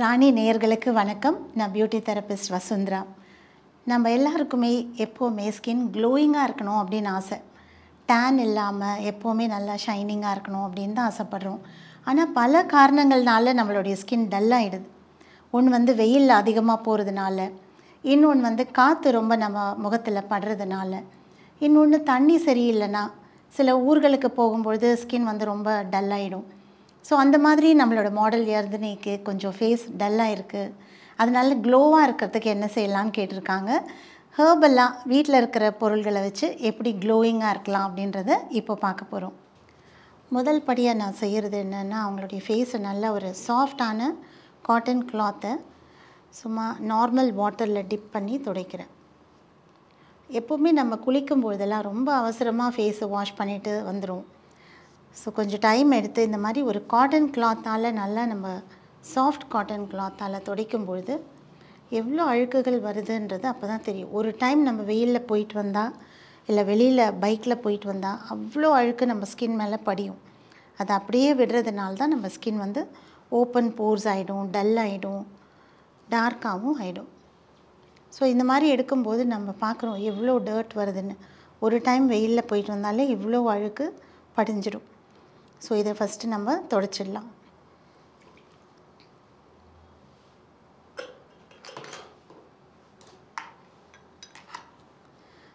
ராணி நேயர்களுக்கு வணக்கம். நான் பியூட்டி தெரபிஸ்ட் வசுந்தரா. நம்ம எல்லாருக்குமே எப்போவுமே ஸ்கின் க்ளோயிங்காக இருக்கணும் அப்படின்னு ஆசை. டேன் இல்லாமல் எப்போவுமே நல்லா ஷைனிங்காக இருக்கணும் அப்படின்னு தான் ஆசைப்படுறோம். ஆனால் பல காரணங்கள்னால நம்மளுடைய ஸ்கின் டல்லாகிடுது ஒன்று வந்து வெயில் அதிகமாக போகிறதுனால இன்னொன்று வந்து காற்று ரொம்ப நம்ம முகத்தில் படுறதுனால இன்னொன்று தண்ணி சரியில்லைன்னா சில ஊர்களுக்கு போகும்பொழுது ஸ்கின் வந்து ரொம்ப டல்லாகிடும் ஸோ அந்த மாதிரி நம்மளோட மாடல் எர்தனைக்கு கொஞ்சம் ஃபேஸ் டல்லாக இருக்குது அதனால க்ளோவாக இருக்கிறதுக்கு என்ன செய்யலாம்னு கேட்டிருக்காங்க. ஹேர்பெல்லாம் வீட்டில் இருக்கிற பொருள்களை வச்சு எப்படி க்ளோயிங்காக இருக்கலாம் அப்படின்றத இப்போ பார்க்க போகிறோம் முதல் படியாக நான் செய்கிறது என்னென்னா அவங்களுடைய ஃபேஸை நல்ல ஒரு சாஃப்டான காட்டன் கிளாத்தை சும்மா நார்மல் வாட்டரில் டிப் பண்ணி துடைக்கிறேன். எப்போவுமே நம்ம குளிக்கும் பொழுதெல்லாம் ரொம்ப அவசரமாக ஃபேஸை வாஷ் பண்ணிவிட்டு வந்துடும் ஸோ கொஞ்சம் டைம் எடுத்து இந்த மாதிரி ஒரு காட்டன் கிளாத்தால் நல்லா நம்ம சாஃப்ட் காட்டன் கிளாத்தால் துடைக்கும் பொழுது எவ்வளோ அழுக்குகள் வருதுன்றது அப்போ தான் தெரியும். ஒரு டைம் நம்ம வெயிலில் போயிட்டு வந்தால் இல்லை வெளியில் பைக்கில் போயிட்டு வந்தால் அவ்வளோ அழுக்கு நம்ம ஸ்கின் மேலே படியும். அதை அப்படியே விடுறதுனால தான் நம்ம ஸ்கின் வந்து ஓப்பன் போர்ஸ் ஆகிடும் டல் ஆகிடும் டார்க்காகவும் ஆகிடும் ஸோ இந்த மாதிரி எடுக்கும்போது நம்ம பார்க்குறோம் எவ்வளோ டர்ட் வருதுன்னு. ஒரு டைம் வெயிலில் போயிட்டு வந்தாலே இவ்வளோ அழுக்கு படிஞ்சிடும். ஸோ இதை ஃபஸ்ட்டு நம்ம தொடச்சிடலாம்.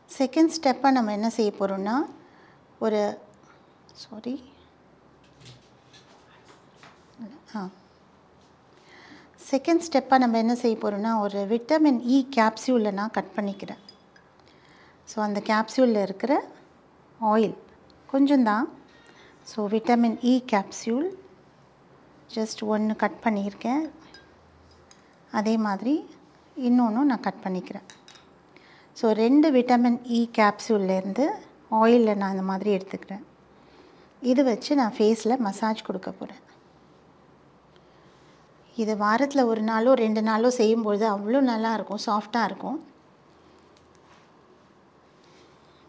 செகண்ட் ஸ்டெப்பாக நம்ம என்ன செய்ய போகிறோம்னா ஒரு சாரி ஆ. செகண்ட் ஸ்டெப்பாக நம்ம என்ன செய்ய போகிறோம்னா ஒரு விட்டமின் இ கேப்சியூலை நான் கட் பண்ணிக்கிறேன். ஸோ அந்த கேப்சியூலில் இருக்கிற oil கொஞ்சம்தான் so vitamin E capsule just ஒன்று கட் பண்ணியிருக்கேன். அதே மாதிரி இன்னொன்றும் நான் கட் பண்ணிக்கிறேன். ஸோ ரெண்டு விட்டமின் இ கேப்சூல்லேருந்து ஆயிலில் நான் இந்த மாதிரி எடுத்துக்கிறேன். இது வச்சு நான் ஃபேஸில் மசாஜ் கொடுக்க போகிறேன் இது வாரத்தில் ஒரு நாளோ ரெண்டு நாளோ செய்யும்பொழுது அவ்வளோ நல்லாயிருக்கும் சாஃப்டாக இருக்கும்.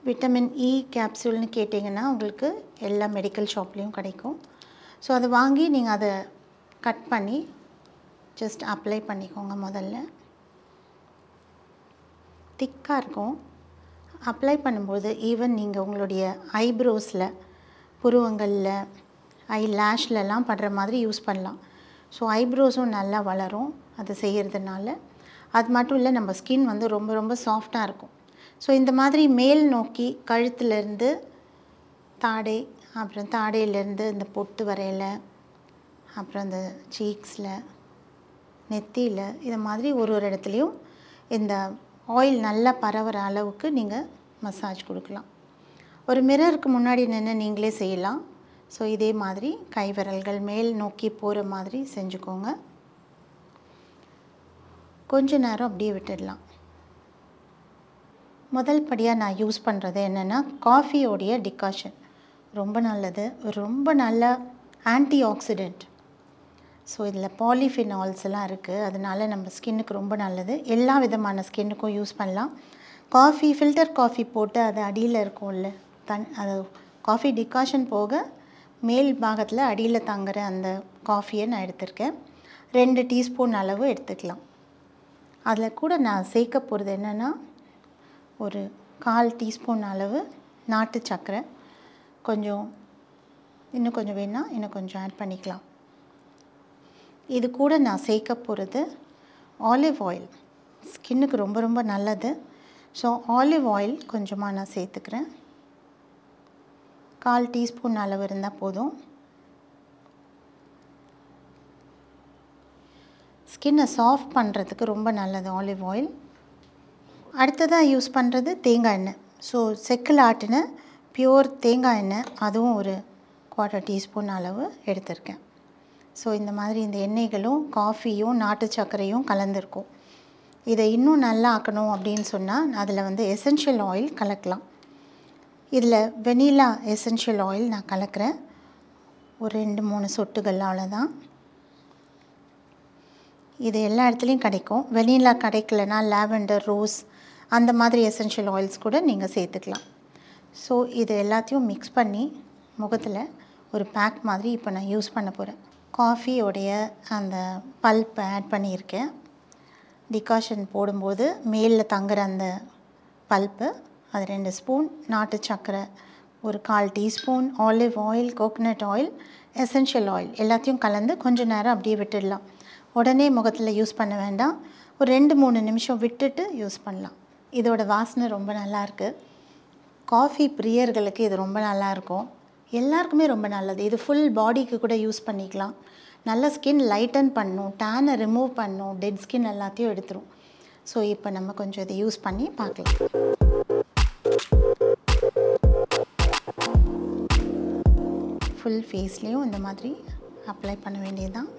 விட்டமின் இ e கேப்சூல்னு கேட்டிங்கன்னா உங்களுக்கு எல்லா மெடிக்கல் ஷாப்லேயும் கிடைக்கும். ஸோ அதை வாங்கி நீங்கள் அதை கட் பண்ணி ஜஸ்ட் அப்ளை பண்ணிக்கோங்க முதல்ல. திக்காக இருக்கும். அப்ளை பண்ணும்போது ஈவன் நீங்கள் உங்களுடைய ஐப்ரோஸில் புருவங்களில் ஐ லேஷ்லலாம் படுற மாதிரி யூஸ் பண்ணலாம். ஸோ ஐப்ரோஸும் நல்லா வளரும் அது செய்கிறதுனால அது மட்டும் இல்லை நம்ம ஸ்கின் வந்து ரொம்ப ரொம்ப சாஃப்டாக இருக்கும். ஸோ இந்த மாதிரி மேல் நோக்கி கழுத்துலேருந்து தாடை அப்புறம் தாடையிலேருந்து இந்த பொட்டு வரையில் அப்புறம் இந்த சீக்ஸில் நெத்தியில் இது மாதிரி ஒரு ஒரு இடத்துலையும் இந்த ஆயில் நல்லா பரவுற அளவுக்கு நீங்கள் மசாஜ் கொடுக்கலாம். ஒரு மிரருக்கு முன்னாடி நின்று நீங்களே செய்யலாம். ஸோ இதே மாதிரி கை விரல்கள் மேல் நோக்கி போகிற மாதிரி செஞ்சுக்கோங்க. கொஞ்ச நேரம் அப்படியே விட்டுடலாம். முதல் படியாக நான் யூஸ் பண்ணுறது என்னென்னா காஃபியோடைய டிகாஷன் ரொம்ப நல்லது. ரொம்ப நல்ல ஆன்டி ஆக்சிடெண்ட் ஸோ இதில் பாலிஃபினால்ஸ் எல்லாம் இருக்குது அதனால நம்ம ஸ்கின்னுக்கு ரொம்ப நல்லது. எல்லா விதமான ஸ்கின்னுக்கும் யூஸ் பண்ணலாம். காஃபி ஃபில்டர் காஃபி போட்டு அது அடியில் இருக்கும்ல. தன் அது காஃபி டிகாஷன் போக மேல் பாகத்தில் அடியில் தங்குற அந்த காஃபியை நான் எடுத்திருக்கேன். ரெண்டு டீஸ்பூன் அளவு எடுத்துக்கலாம். அதில் கூட நான் சேர்க்க போகிறது என்னென்னா ஒரு கால் டீஸ்பூன் அளவு நாட்டு சர்க்கரை கொஞ்சம் இன்னும் கொஞ்சம் வேணால் இன்னும் கொஞ்சம் ஆட் பண்ணிக்கலாம். இது கூட நான் சேர்க்க போகிறது ஆலிவ் ஆயில் ஸ்கின்னுக்கு ரொம்ப ரொம்ப நல்லது. ஸோ ஆலிவ் ஆயில் கொஞ்சமாக நான் சேர்த்துக்கிறேன். கால் டீஸ்பூன் அளவு இருந்தால் போதும். ஸ்கின்னை சாஃப்ட் பண்ணுறதுக்கு ரொம்ப நல்லது ஆலிவ் ஆயில் அடுத்ததாக யூஸ் பண்ணுறது தேங்காய் எண்ணெய். ஸோ செக்கில் ஆட்டின பியோர் தேங்காய் எண்ணெய் அதுவும் ஒரு குவார்ட்டர் டீஸ்பூன் அளவு எடுத்திருக்கேன். ஸோ இந்த மாதிரி இந்த எண்ணெய்களும் காஃபியும் நாட்டு சர்க்கரையும் கலந்துருக்கும். இதை இன்னும் நல்லா ஆக்கணும் அப்படின்னு சொன்னால் அதில் வந்து எசென்ஷியல் ஆயில் கலக்கலாம். இதில் வெனிலா எசென்ஷியல் ஆயில் நான் கலக்கிறேன். ஒரு ரெண்டு மூணு சொட்டுகள் அவ்வளோதான் இது எல்லா இடத்துலையும் கிடைக்கும். வெனிலா கிடைக்கலனா லாவெண்டர் ரோஸ் அந்த மாதிரி எசென்ஷியல் ஆயில்ஸ் கூட நீங்கள் சேர்த்துக்கலாம். ஸோ இது எல்லாத்தையும் மிக்ஸ் பண்ணி முகத்தில் ஒரு பேக் மாதிரி இப்போ நான் யூஸ் பண்ண போகிறேன் காஃபியோடைய அந்த பல்ப்பை ஆட் பண்ணியிருக்கேன். டிகாஷன் போடும்போது மேலில் தங்குற அந்த பல்ப்பு அது ரெண்டு ஸ்பூன் நாட்டு சர்க்கரை ஒரு கால் teaspoon olive oil coconut oil essential oil எல்லாத்தையும் கலந்து கொஞ்சம் நேரம் அப்படியே விட்டுடலாம். உடனே முகத்தில் யூஸ் பண்ண வேண்டாம். ஒரு ரெண்டு மூணு நிமிஷம் விட்டுட்டு யூஸ் பண்ணலாம். இதோட வாசனை ரொம்ப நல்லாயிருக்கு. காஃபி பிரியர்களுக்கு இது ரொம்ப நல்லாயிருக்கும். எல்லாருக்குமே ரொம்ப நல்லது. இது ஃபுல் பாடிக்கு கூட யூஸ் பண்ணிக்கலாம். நல்ல ஸ்கின் லைட்டன் பண்ணும். டேனை ரிமூவ் பண்ணும். டெட் ஸ்கின் எல்லாத்தையும் எடுத்துரும். ஸோ இப்போ நம்ம கொஞ்சம் இதை யூஸ் பண்ணி பார்க்கலாம். ஃபுல் ஃபேஸ்லேயும் இந்த மாதிரி அப்ளை பண்ண வேண்டியதுதான்.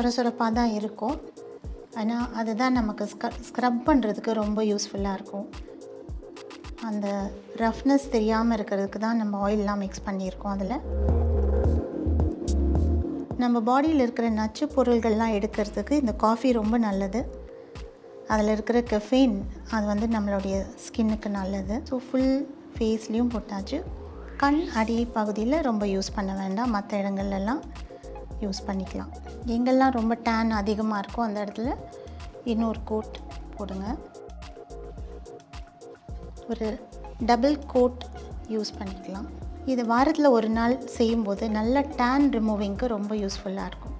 சுரசுரப்பாக தான் இருக்கும். ஆனால் அதுதான் நமக்கு ஸ்க ஸ்க்ரப் பண்ணுறதுக்கு ரொம்ப யூஸ்ஃபுல்லாக இருக்கும். அந்த ரஃப்னஸ் தெரியாமல் இருக்கிறதுக்கு தான் நம்ம ஆயிலெலாம் மிக்ஸ் பண்ணியிருக்கோம் அதில். நம்ம பாடியில் இருக்கிற நச்சு பொருள்கள்லாம் எடுக்கிறதுக்கு இந்த காஃபி ரொம்ப நல்லது. அதில் இருக்கிற கெஃபைன் அது வந்து நம்மளுடைய ஸ்கின்னுக்கு நல்லது. ஸோ ஃபுல் ஃபேஸ்லேயும் போட்டாச்சு. கண் அடி பகுதியில் ரொம்ப யூஸ் பண்ண வேண்டாம் மற்ற இடங்கள்லாம் யூஸ் பண்ணிக்கலாம். எங்கெல்லாம் ரொம்ப டேன் அதிகமாக இருக்கோ அந்த இடத்துல இன்னொரு கோட் போடுங்க. ஒரு டபுள் கோட் யூஸ் பண்ணிக்கலாம். இது வாரத்தில் ஒரு நாள் செய்யும்போது நல்ல டேன் ரிமூவிங்க்கு ரொம்ப யூஸ்ஃபுல்லாக இருக்கும்.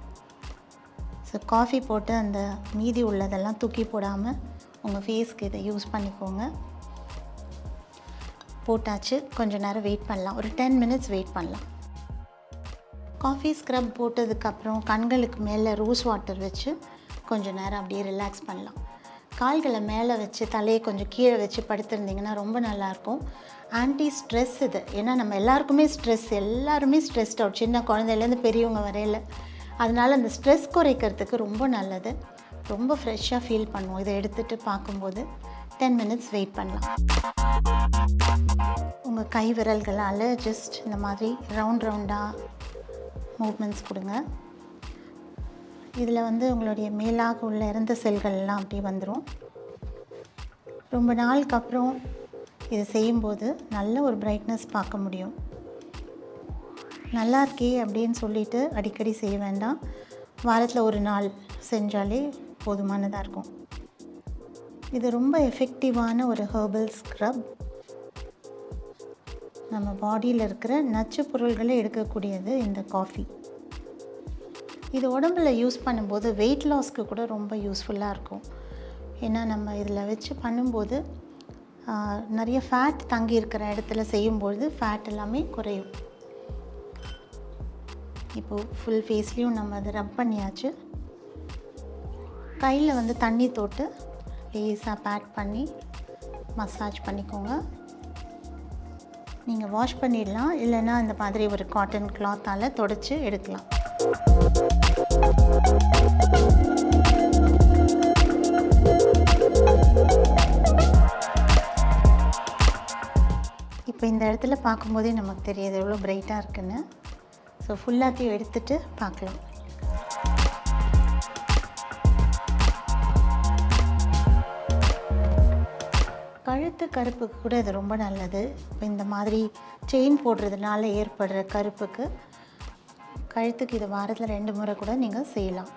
ஸோ காஃபி போட்டு அந்த மீதி உள்ளதெல்லாம் தூக்கி போடாமல் உங்கள் ஃபேஸ்க்கு இதை யூஸ் பண்ணிக்கோங்க. போட்டாச்சு. கொஞ்சம் நேரம் வெயிட் பண்ணலாம். ஒரு டென் மினிட்ஸ் வெயிட் பண்ணலாம். காஃபி ஸ்க்ரப் போட்டதுக்கப்புறம் கண்களுக்கு மேலே ரோஸ் வாட்டர் வச்சு கொஞ்சம் நேரம் அப்படியே ரிலாக்ஸ் பண்ணலாம். கால்களை மேலே வச்சு தலையை கொஞ்சம் கீழே வச்சு படுத்திருந்தீங்கன்னா ரொம்ப நல்லாயிருக்கும் ஆன்டி ஸ்ட்ரெஸ் இது. ஏன்னா நம்ம எல்லாருக்குமே ஸ்ட்ரெஸ் எல்லாருமே ஸ்ட்ரெஸ்ட் அவுட் சின்ன குழந்தையிலேருந்து பெரியவங்க வரையில். அதனால் அந்த ஸ்ட்ரெஸ் குறைக்கிறதுக்கு ரொம்ப நல்லது. ரொம்ப ஃப்ரெஷ்ஷாக ஃபீல் பண்ணுவோம். இதை எடுத்துகிட்டு பார்க்கும்போது டென் மினிட்ஸ் வெயிட் பண்ணலாம். உங்கள் கை விரல்களால் ஜஸ்ட் இந்த மாதிரி ரவுண்ட் ரவுண்டாக மூவ்மெண்ட்ஸ் கொடுங்க. இதில் வந்து உங்களுடைய மேலாக உள்ள இறந்த செல்கள்லாம் அப்படியே வந்துடும் ரொம்ப நாளுக்கு அப்புறம் இது செய்யும்போது நல்ல ஒரு பிரைட்னஸ் பார்க்க முடியும். நல்லா இருக்கே அப்படின்னு சொல்லிட்டு அடிக்கடி செய்ய வேண்டாம். வாரத்தில் ஒரு நாள் செஞ்சாலே போதுமானதாக இருக்கும். இது ரொம்ப எஃபெக்டிவான ஒரு ஹெர்பல் ஸ்க்ரப் நம்ம பாடியில் இருக்கிற நச்சு பொருள்களை எடுக்கக்கூடியது இந்த காஃபி இது உடம்புல யூஸ் பண்ணும்போது வெயிட் லாஸ்க்கு கூட ரொம்ப யூஸ்ஃபுல்லாக இருக்கும். ஏன்னா நம்ம இதில் வச்சு பண்ணும்போது நிறைய ஃபேட் தங்கி இருக்கிற இடத்துல செய்யும்பொழுது ஃபேட் எல்லாமே குறையும். இப்போது ஃபுல் ஃபேஸ்லேயும் நம்ம அதை ரப் பண்ணியாச்சு. கையில் வந்து தண்ணி தொட்டு லேஸாக பேக் பண்ணி மசாஜ் பண்ணிக்கோங்க. நீங்கள் வாஷ் பண்ணிடலாம். இல்லைன்னா இந்த மாதிரி ஒரு காட்டன் கிளாத்தால் தொடச்சி எடுக்கலாம். இப்போ இந்த இடத்துல பார்க்கும்போதே நமக்கு தெரியாது எவ்வளோ பிரைட்டாக இருக்குன்னு. ஸோ ஃபுல்லாத்தையும் எடுத்துகிட்டு பார்க்கலாம். கழுத்து கருப்புக்கு கூட இது ரொம்ப நல்லது. இப்போ இந்த மாதிரி செயின் போடுறதுனால ஏற்படுற கருப்புக்கு கழுத்துக்கு இது வாரத்தில் ரெண்டு முறை கூட நீங்கள் செய்யலாம்.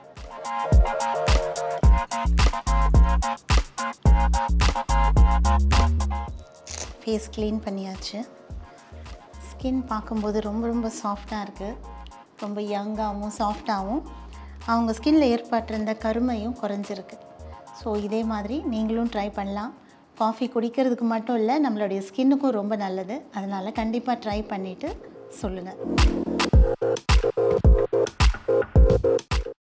ஃபேஸ் க்ளீன் பண்ணியாச்சு. ஸ்கின் பார்க்கும்போது ரொம்ப ரொம்ப சாஃப்டாக இருக்குது ரொம்ப யங்காகவும் சாஃப்டாகவும் அவங்க ஸ்கின்னில் ஏற்பட்டிருந்த கருமையும் குறைஞ்சிருக்கு. ஸோ இதே மாதிரி நீங்களும் ட்ரை பண்ணலாம். காஃபி குடிக்கிறதுக்கு மட்டும் இல்லை நம்மளுடைய ஸ்கின்னுக்கும் ரொம்ப நல்லது. அதனால் கண்டிப்பாக ட்ரை பண்ணிவிட்டு சொல்லுங்கள்